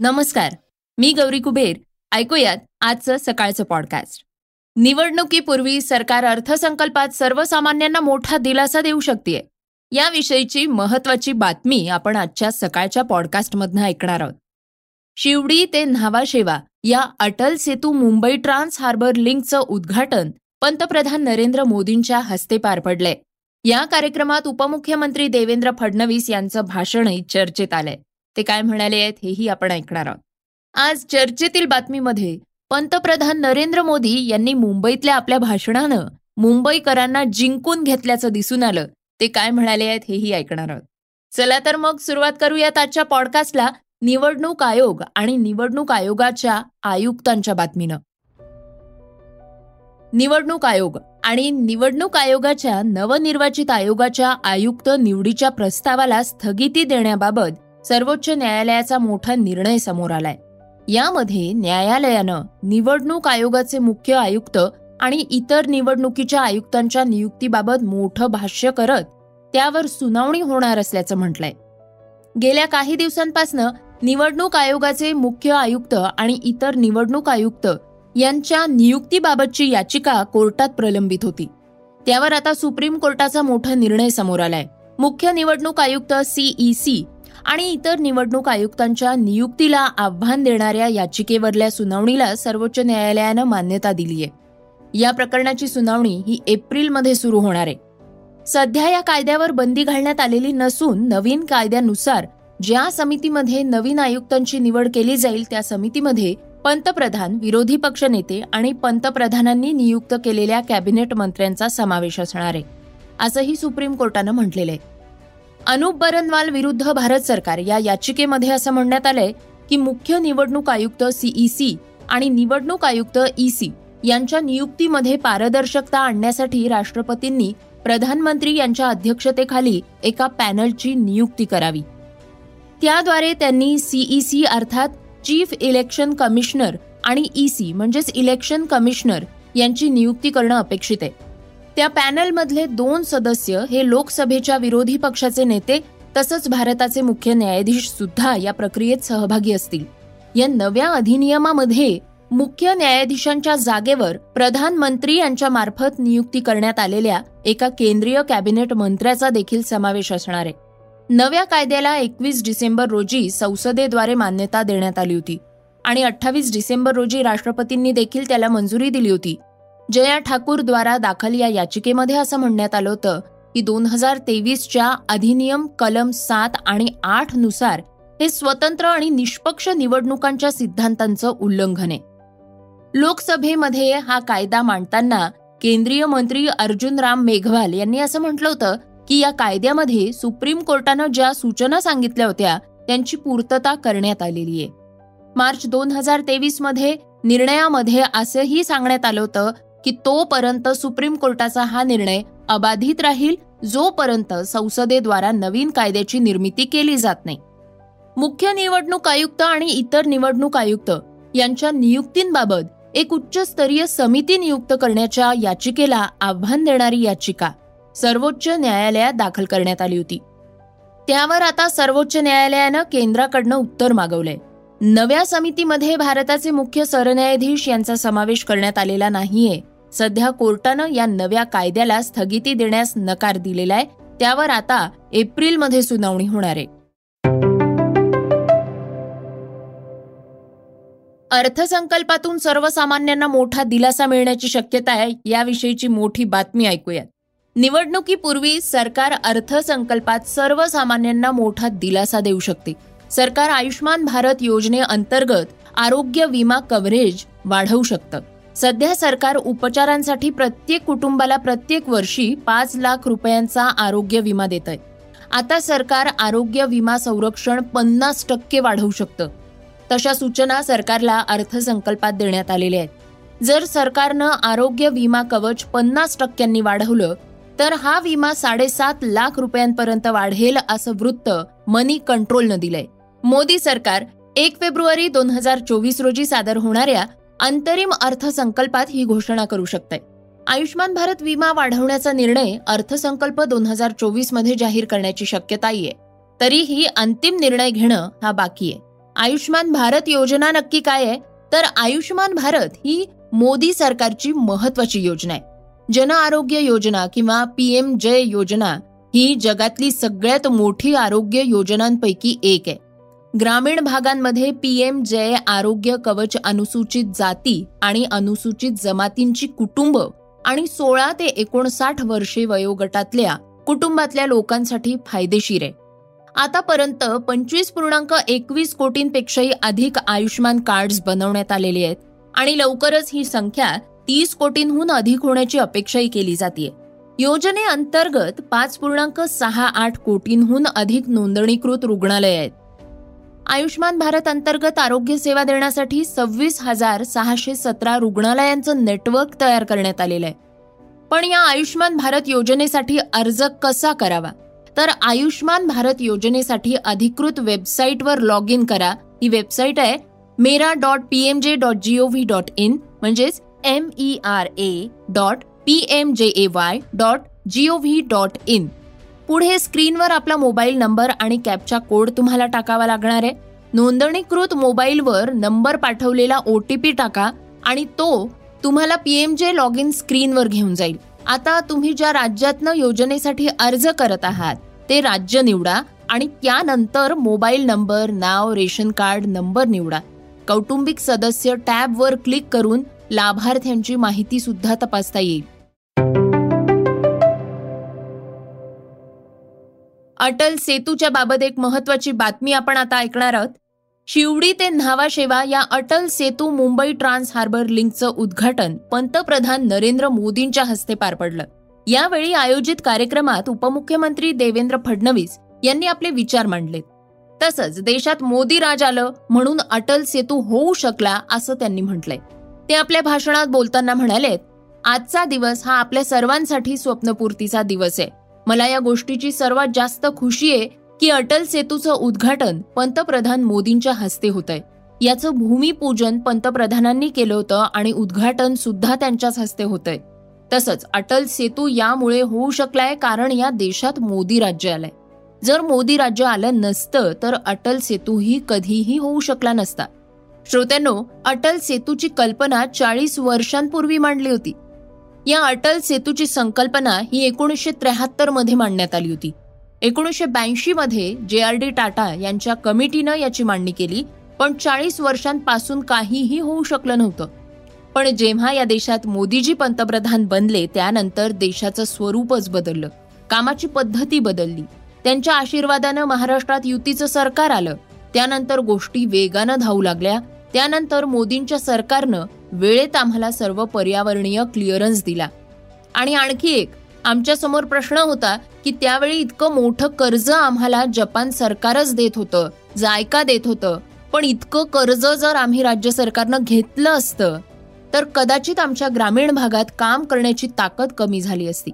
नमस्कार मी गौरी कुबेर. ऐकूयात आजचं सकाळचं पॉडकास्ट निवडणुकीपूर्वी सरकार अर्थसंकल्पात सर्वसामान्यांना मोठा दिलासा देऊ शकते याविषयीची महत्वाची बातमी आपण आजच्या सकाळच्या पॉडकास्टमधनं ऐकणार आहोत. शिवडी ते न्हावाशेवा या अटल सेतू मुंबई ट्रान्स हार्बर लिंकचं उद्घाटन पंतप्रधान नरेंद्र मोदींच्या हस्ते पार पडलंय. या कार्यक्रमात उपमुख्यमंत्री देवेंद्र फडणवीस यांचं भाषणही चर्चेत आलंय. ते काय म्हणाले आहेत हेही आपण ऐकणार आहोत. आज चर्चेतील बातमीमध्ये पंतप्रधान नरेंद्र मोदी यांनी मुंबईतल्या आपल्या भाषणानं मुंबईकरांना जिंकून घेतल्याचं दिसून आलं. ते काय म्हणाले आहेत हेही ऐकणार आहोत. चला तर मग सुरुवात करूयात आजच्या पॉडकास्टला. निवडणूक आयोग आणि निवडणूक आयोगाच्या आयुक्तांच्या बातमीनं. निवडणूक आयोग आणि निवडणूक आयोगाच्या नवनिर्वाचित आयोगाच्या आयुक्त निवडीच्या प्रस्तावाला स्थगिती देण्याबाबत सर्वोच्च न्यायालयाचा मोठा निर्णय समोर आलाय. यामध्ये न्यायालयानं निवडणूक आयोगाचे मुख्य आयुक्त आणि इतर निवडणुकीच्या आयुक्तांच्या नियुक्तीबाबत मोठं भाष्य करत त्यावर सुनावणी होणार असल्याचं म्हटलंय. गेल्या काही दिवसांपासून निवडणूक आयोगाचे मुख्य आयुक्त आणि इतर निवडणूक आयुक्त यांच्या नियुक्तीबाबतची याचिका कोर्टात प्रलंबित होती. त्यावर आता सुप्रीम कोर्टाचा मोठा निर्णय समोर आलाय. मुख्य निवडणूक आयुक्त सीईसी आणि इतर निवडणूक आयुक्तांच्या नियुक्तीला आव्हान देणाऱ्या याचिकेवरल्या सुनावणीला सर्वोच्च न्यायालयानं मान्यता दिली आहे या प्रकरणाची सुनावणी ही एप्रिलमध्ये सुरू होणार आहे. सध्या या कायद्यावर बंदी घालण्यात आलेली नसून नवीन कायद्यानुसार ज्या समितीमध्ये नवीन आयुक्तांची निवड केली जाईल त्या समितीमध्ये पंतप्रधान विरोधी पक्षनेते आणि पंतप्रधानांनी नियुक्त केलेल्या कॅबिनेट मंत्र्यांचा समावेश असणार आहे असंही सुप्रीम कोर्टानं म्हटलेलं आहे. अनुप बरनवाल विरुद्ध भारत सरकार. या याचिकेमध्ये असं म्हणण्यात आलंय की मुख्य निवडणूक आयुक्त सीईसी आणि निवडणूक आयुक्त ईसी यांच्या नियुक्तीमध्ये पारदर्शकता आणण्यासाठी राष्ट्रपतींनी प्रधानमंत्री यांच्या अध्यक्षतेखाली एका पॅनलची नियुक्ती करावी. त्याद्वारे त्यांनी सीईसी अर्थात चीफ इलेक्शन कमिशनर आणि ईसी म्हणजेच इलेक्शन कमिशनर यांची नियुक्ती करणं अपेक्षित आहे. त्या पॅनलमधले दोन सदस्य हे लोकसभेच्या विरोधी पक्षाचे नेते तसंच भारताचे मुख्य न्यायाधीश सुद्धा या प्रक्रियेत सहभागी असतील. या नव्या अधिनियमामध्ये मुख्य न्यायाधीशांच्या जागेवर प्रधानमंत्री यांच्या मार्फत नियुक्ती करण्यात आलेल्या एका केंद्रीय कॅबिनेट मंत्र्याचा देखील समावेश असणार आहे. नव्या कायद्याला एकवीस डिसेंबर रोजी संसदेद्वारे मान्यता देण्यात आली होती आणि अठ्ठावीस डिसेंबर रोजी राष्ट्रपतींनी देखील त्याला मंजुरी दिली होती. जया ठाकूर द्वारा दाखल या याचिकेमध्ये असं म्हणण्यात आलं होतं की दोन हजार तेवीसच्या अधिनियम कलम सात आणि आठनुसार हे स्वतंत्र आणि निष्पक्ष निवडणुकांच्या सिद्धांतांचं उल्लंघन आहे. लोकसभेमध्ये हा कायदा मांडताना केंद्रीय मंत्री अर्जुन राम मेघवाल यांनी असं म्हटलं होतं की या कायद्यामध्ये सुप्रीम कोर्टानं ज्या सूचना सांगितल्या होत्या त्यांची पूर्तता करण्यात आलेली आहे. मार्च दोन हजार तेवीसमध्ये निर्णयामध्ये असंही सांगण्यात आलं होतं की तोपर्यंत सुप्रीम कोर्टाचा हा निर्णय अबाधित राहील जोपर्यंत संसदेद्वारा नवीन कायद्याची निर्मिती केली जात नाही. मुख्य निवडणूक आयुक्त आणि इतर निवडणूक आयुक्त यांच्या नियुक्तींबाबत एक उच्चस्तरीय समिती नियुक्त करण्याच्या याचिकेला आव्हान देणारी याचिका सर्वोच्च न्यायालयात दाखल करण्यात आली होती. त्यावर आता सर्वोच्च न्यायालयानं केंद्राकडनं उत्तर मागवलंय. नव्या समितीमध्ये भारताचे मुख्य सरन्यायाधीश यांचा समावेश करण्यात आलेला नाहीये. सध्या कोर्टानं या नव्या कायद्याला स्थगिती देण्यास नकार दिलेला आहे त्यावर आता एप्रिलमध्ये सुनावणी होणार आहे. अर्थसंकल्पातून सर्वसामान्यांना मोठा दिलासा मिळण्याची शक्यता आहे याविषयीची मोठी बातमी ऐकूयात. निवडणुकीपूर्वी सरकार अर्थसंकल्पात सर्वसामान्यांना मोठा दिलासा देऊ शकते. सरकार आयुष्मान भारत योजनेअंतर्गत आरोग्य विमा कव्हरेज वाढवू शकतं. सध्या सरकार उपचारांसाठी प्रत्येक कुटुंबाला प्रत्येक वर्षी पाच लाख रुपयांचा आरोग्य विमा देत आहे आता सरकार आरोग्य विमा संरक्षण पन्नास टक्के वाढवू शकतं. तशा सूचना सरकारला अर्थसंकल्पात देण्यात आलेल्या आहेत. जर सरकारनं आरोग्य विमा कवच पन्नास टक्क्यांनी वाढवलं तर हा विमा साडेसात लाख रुपयांपर्यंत वाढेल असं वृत्त मनी कंट्रोलनं दिलंय. मोदी सरकार एक फेब्रुवारी दोन हजार चोवीस रोजी सादर होणाऱ्या अंतरिम अर्थसंकल्पात ही घोषणा करू शकते. आयुष्मान भारत विमा वाढवण्याचा निर्णय अर्थसंकल्प दोन हजार चोवीसमध्ये जाहीर करण्याची शक्यता आहे. तरीही अंतिम निर्णय घेणं हा बाकी आहे. आयुष्मान भारत योजना नक्की काय आहे? तर आयुष्मान भारत ही मोदी सरकारची महत्वाची योजना आहे. जन आरोग्य योजना किंवा पी एम जय योजना ही जगातली सगळ्यात मोठी आरोग्य योजनांपैकी एक आहे. ग्रामीण भागांमध्ये पीएम जय आरोग्य कवच अनुसूचित जाती आणि अनुसूचित जमातींची कुटुंब आणि सोळा ते एकोणसाठ वर्षे वयोगटातल्या कुटुंबातल्या लोकांसाठी फायदेशीर आहे. आतापर्यंत पंचवीस पूर्णांक एकवीस कोटींपेक्षाही अधिक आयुष्मान कार्ड्स बनवण्यात आलेले आहेत आणि लवकरच ही संख्या तीस कोटींहून अधिक होण्याची अपेक्षाही केली जाते योजनेअंतर्गत पाच पूर्णांक सहा आठ कोटींहून अधिक नोंदणीकृत रुग्णालय आहेत. आयुष्मान भारत अंतर्गत आरोग्य सेवा देण्यासाठी सव्वीस हजार सहाशे सतरा रुग्णालयांचं नेटवर्क तयार करण्यात आलेलं आहे. पण या आयुष्मान भारत योजनेसाठी अर्ज कसा करावा? तर आयुष्मान भारत योजनेसाठी अधिकृत वेबसाईटवर लॉग इन करा. ही वेबसाईट आहे Mera dot P M J dot G O V dot in म्हणजेच M E R A dot P M J A Y dot gov dot in पुढे स्क्रीनवर आपला मोबाईल नंबर आणि कॅपचा कोड तुम्हाला टाकावा लागणार आहे. नोंदणीकृत मोबाईलवर नंबर पाठवलेला ओ टी पी टाका आणि तो तुम्हाला P M J log in स्क्रीनवर घेऊन जाईल. आता तुम्ही ज्या राज्यातनं योजनेसाठी अर्ज करत आहात ते राज्य निवडा आणि त्यानंतर मोबाईल नंबर नाव रेशन कार्ड नंबर निवडा. कौटुंबिक सदस्य टॅबवर क्लिक करून लाभार्थ्यांची माहिती सुद्धा तपासता येईल. अटल सेतूच्या बाबत एक महत्वाची बातमी आपण आता ऐकणार आहोत. शिवडी ते न्हावाशेवा या अटल सेतू मुंबई ट्रान्स हार्बर लिंकचं उद्घाटन पंतप्रधान नरेंद्र मोदींच्या हस्ते पार पडलं. यावेळी आयोजित कार्यक्रमात उपमुख्यमंत्री देवेंद्र फडणवीस यांनी आपले विचार मांडले तसंच देशात मोदी राज आलं म्हणून अटल सेतू होऊ शकला असं त्यांनी म्हटलंय. ते आपल्या भाषणात बोलताना म्हणाले आजचा दिवस हा आपल्या सर्वांसाठी स्वप्नपूर्तीचा दिवस आहे. मला या गोष्टीची सर्वात जास्त खुशी आहे की अटल सेतूचं उद्घाटन पंतप्रधान मोदींच्या हस्ते होत आहे याचं भूमिपूजन पंतप्रधानांनी केलं होतं आणि उद्घाटन सुद्धा त्यांच्याच हस्ते होतंय. तसंच अटल सेतू यामुळे होऊ शकलाय कारण या देशात मोदी राज्य आलंय. जर मोदी राज्य आलं नसतं तर अटल सेतूही कधीही होऊ शकला नसता. श्रोत्यांनो अटल सेतूची कल्पना चाळीस वर्षांपूर्वी मांडली होती. या अटल सेतूची संकल्पना ही एकोणीसशे त्र्याहत्तरमध्ये मांडण्यात आली होती. एकोणीसशे ब्याऐंशी मध्ये जे आर डी टाटा यांच्या कमिटीनं याची मांडणी केली पण चाळीस वर्षांपासून काहीही होऊ शकलं नव्हतं. पण जेव्हा या देशात मोदीजी पंतप्रधान बनले त्यानंतर देशाचं स्वरूपच बदललं. कामाची पद्धती बदलली. त्यांच्या आशीर्वादानं महाराष्ट्रात युतीचं सरकार आलं. त्यानंतर गोष्टी वेगानं धावू लागल्या. त्यानंतर मोदींच्या सरकारनं वेळेत आम्हाला सर्व पर्यावरणीय क्लिअरन्स दिला. आणि आणखी एक आमच्यासमोर प्रश्न होता की त्यावेळी इतकं मोठं कर्ज आम्हाला जपान सरकारच देत होतं जायका देत होतं. पण इतकं कर्ज जर आम्ही राज्य सरकारनं घेतलं असतं तर कदाचित आमच्या ग्रामीण भागात काम करण्याची ताकद कमी झाली असती.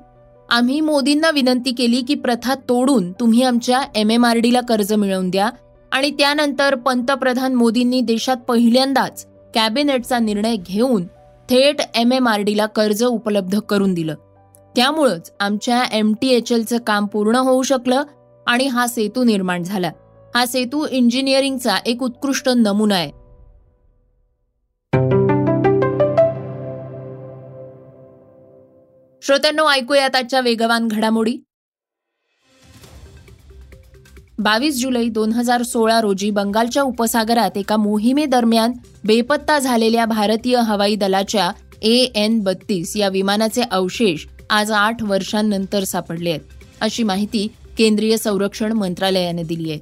आम्ही मोदींना विनंती केली की प्रथा तोडून तुम्ही आमच्या एम एम आर डीला कर्ज मिळवून द्या आणि त्यानंतर पंतप्रधान मोदींनी देशात पहिल्यांदाच कॅबिनेटचा निर्णय घेऊन थेट एम एम आर डीला कर्ज उपलब्ध करून दिलं. त्यामुळंच आमच्या एम टी एच एलचं काम पूर्ण होऊ शकलं आणि हा सेतू निर्माण झाला. हा सेतू इंजिनिअरिंगचा एक उत्कृष्ट नमुना आहे. श्रोत्यांनो ऐकूयात आजच्या वेगवान घडामोडी. बावीस जुलै दोन हजार सोळा रोजी बंगालच्या उपसागरात एका मोहिमेदरम्यान बेपत्ता झालेल्या भारतीय हवाई दलाच्या ए एन बत्तीस या विमानाचे अवशेष आज आठ वर्षांनंतर सापडले आहेत. अशी माहिती केंद्रीय संरक्षण मंत्रालयाने दिली आहे.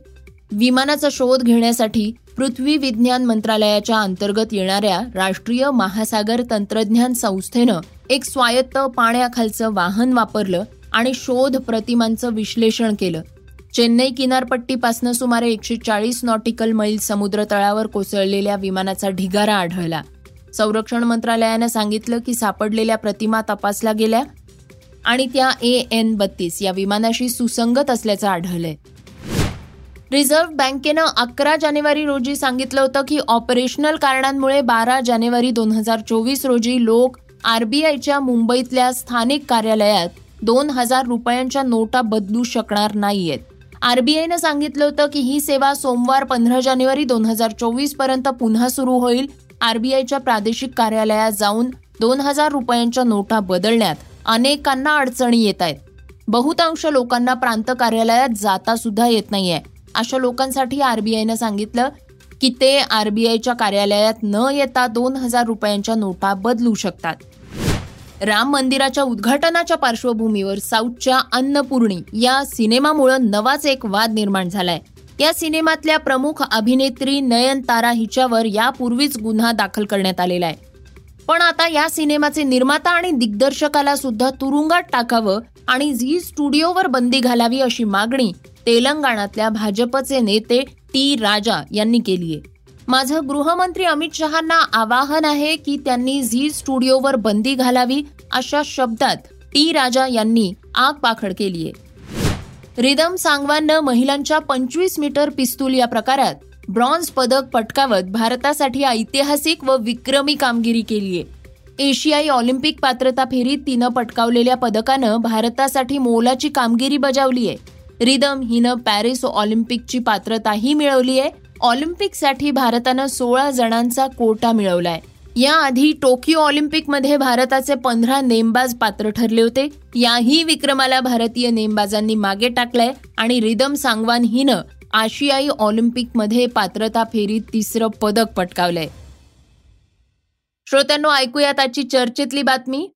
विमानाचा शोध घेण्यासाठी पृथ्वी विज्ञान मंत्रालयाच्या अंतर्गत येणाऱ्या राष्ट्रीय महासागर तंत्रज्ञान संस्थेनं एक स्वायत्त पाण्याखालचं वाहन वापरलं आणि शोध प्रतिमांचं विश्लेषण केलं. चेन्नई किनारपट्टीपासून सुमारे एकशे चाळीस नॉटिकल मैल समुद्र तळावर कोसळलेल्या विमानाचा ढिगारा आढळला. संरक्षण मंत्रालयानं सांगितलं की सापडलेल्या प्रतिमा तपासल्या गेल्या आणि त्या ए एन बत्तीस या विमानाशी सुसंगत असल्याचं आढळलंय. रिझर्व्ह बँकेनं अकरा जानेवारी रोजी सांगितलं होतं की ऑपरेशनल कारणांमुळे बारा जानेवारी दोन हजार चोवीस रोजी लोक आरबीआयच्या मुंबईतल्या स्थानिक कार्यालयात दोन हजार रुपयांच्या नोटा बदलू शकणार नाहीयेत. आरबीआयनं सांगितलं होतं की ही सेवा सोमवार पंधरा जानेवारी दोन हजार चोवीसपर्यंत पुन्हा सुरू होईल. आरबीआयच्या प्रादेशिक कार्यालयात जाऊन दोन हजार रुपयांच्या नोटा बदलण्यात अनेकांना अडचणी येत आहेत. बहुतांश लोकांना प्रांत कार्यालयात जाता सुद्धा येत नाहीये. अशा लोकांसाठी आरबीआयनं सांगितलं की ते आरबीआयच्या कार्यालयात न येता दोन हजार रुपयांच्या नोटा बदलू शकतात. राम मंदिराच्या उद्घाटनाच्या पार्श्वभूमीवर साऊथच्या अन्नपूर्णी या सिनेमामुळे नवाच एक वाद निर्माण झालाय. या सिनेमातल्या प्रमुख अभिनेत्री नयनतारा हिच्यावर यापूर्वीच गुन्हा दाखल करण्यात आलेला आहे. पण आता या सिनेमाचे निर्माता आणि दिग्दर्शकाला सुद्धा तुरुंगात टाकावं आणि झी स्टुडिओवर बंदी घालावी अशी मागणी तेलंगणातल्या भाजपचे नेते टी राजा यांनी केली आहे माझं गृहमंत्री अमित शहांना आवाहन आहे की त्यांनी झी स्टुडिओवर बंदी घालावी अशा शब्दात टी राजा यांनी आग पाखड केली आहे रिदम सांगवानं महिलांच्या पंचवीस मीटर पिस्तूल या प्रकारात ब्रॉन्झ पदक पटकावत भारतासाठी ऐतिहासिक व विक्रमी कामगिरी केली आहे एशियाई ऑलिम्पिक पात्रता फेरीत तिनं पटकावलेल्या पदकानं भारतासाठी मोलाची कामगिरी बजावली आहे रिदम हिनं पॅरिस ऑलिम्पिकची पात्रताही मिळवली आहे ऑलिम्पिकसाठी भारतानं सोळा जणांचा कोटा मिळवलाय. याआधी टोकियो ऑलिम्पिकमध्ये भारताचे पंधरा नेमबाज पात्र ठरले होते. याही विक्रमाला भारतीय नेमबाजांनी मागे टाकलंय आणि रिदम सांगवान हिनं आशियाई ऑलिम्पिकमध्ये पात्रता फेरीत तिसरं पदक पटकावलंय. श्रोत्यांनो ऐकूयात आजची चर्चेतली बातमी.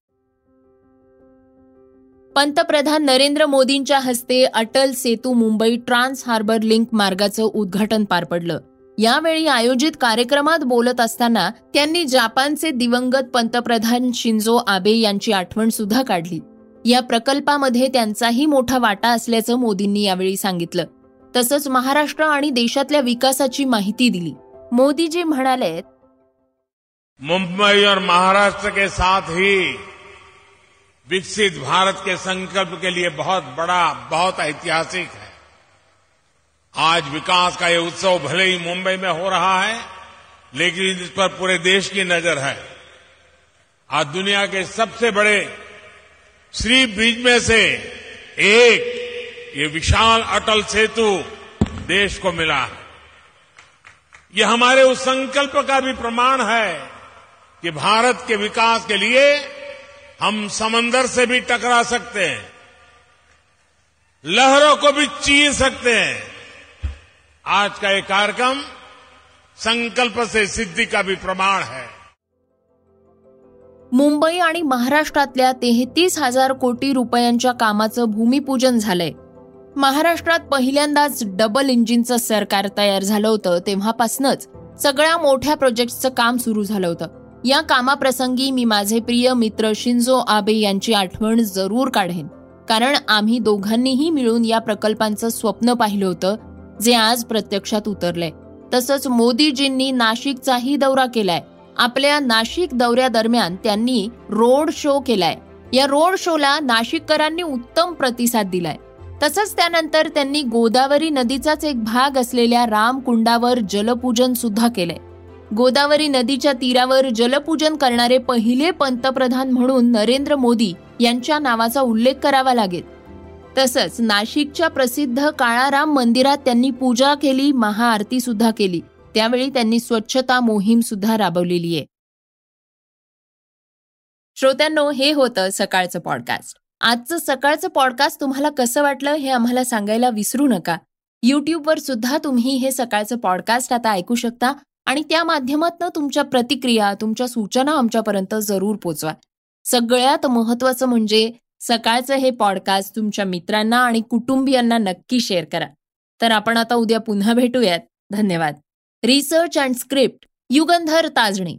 पंतप्रधान नरेंद्र मोदींच्या हस्ते Atal Setu Mumbai trans harbour link मार्गाचं उद्घाटन पार पडलं. यावेळी आयोजित कार्यक्रमात बोलत असताना त्यांनी जपानचे दिवंगत पंतप्रधान शिंजो आबे यांची आठवण सुद्धा काढली. या प्रकल्पामध्ये त्यांचाही मोठा वाटा असल्याचं मोदींनी यावेळी सांगितलं. तसंच महाराष्ट्र आणि देशातल्या विकासाची माहिती दिली. मोदीजी म्हणाले मुंबई और महाराष्ट्र के साथ ही विकसित भारत के संकल्प के लिए बहुत बड़ा, बहुत ऐतिहासिक है। आज विकास का ये उत्सव भले ही मुंबई में हो रहा है, लेकिन इस पर पूरे देश की नज़र है। आज दुनिया के सबसे बड़े श्री ब्रिज में से एक ये विशाल अटल सेतु देश को मिला है। ये हमारे उस संकल्प का भी प्रमाण है कि भारत के विकास के लिए हम समंदर से भी टकरा सकते हैं। लहरों को भी चीर सकते हैं। आज का ये कार्यक्रम संकल्प से सिद्धि का भी प्रमाण है। मुंबई आणि महाराष्ट्रातल्या तेहतीस हजार कोटी रुपयांच्या कामाचं भूमिपूजन झालंय. महाराष्ट्रात पहिल्यांदाच डबल इंजिनचं सरकार तयार झालं होतं तेव्हापासूनच सगळ्या मोठ्या प्रोजेक्टचं काम सुरू झालं होतं. या कामाप्रसंगी मी माझे प्रिय मित्र शिंजो आबे यांची आठवण जरूर काढेन. कारण आम्ही दोघांनीही मिळून या प्रकल्पांचं स्वप्न पाहिलं होतं जे आज प्रत्यक्षात उतरलंय. तसंच मोदीजींनी नाशिकचाही दौरा केलाय. आपल्या नाशिक दौऱ्यादरम्यान त्यांनी रोड शो केलाय. या रोड शोला नाशिककरांनी उत्तम प्रतिसाद दिलाय. तसंच त्यानंतर त्यांनी गोदावरी नदीचाच एक भाग असलेल्या रामकुंडावर जलपूजन सुद्धा केलंय. गोदावरी नदीच्या तीरावर जलपूजन करणारे पहिले पंतप्रधान म्हणून नरेंद्र मोदी यांच्या नावाचा उल्लेख करावा लागेल. तसंच नाशिकच्या प्रसिद्ध काळाराम मंदिरात त्यांनी पूजा केली महाआरती सुद्धा केली. त्यावेळी त्यांनी स्वच्छता मोहीम सुद्धा राबवलेली आहे. श्रोत्यांनो हे होतं सकाळचं पॉडकास्ट आजचं सकाळचं पॉडकास्ट तुम्हाला कसं वाटलं हे आम्हाला सांगायला विसरू नका. युट्यूबवर सुद्धा तुम्ही हे सकाळचं पॉडकास्ट आता ऐकू शकता. आणि त्या माध्यमातून तुमच्या प्रतिक्रिया तुमच्या सूचना आमच्यापर्यंत जरूर पोचवा. सगळ्यात महत्वाचं म्हणजे सकाळचं हे पॉडकास्ट तुमच्या मित्रांना आणि कुटुंबियांना नक्की शेअर करा. तर आपण आता उद्या पुन्हा भेटूयात. धन्यवाद. Research and script Yugandhar Tajane.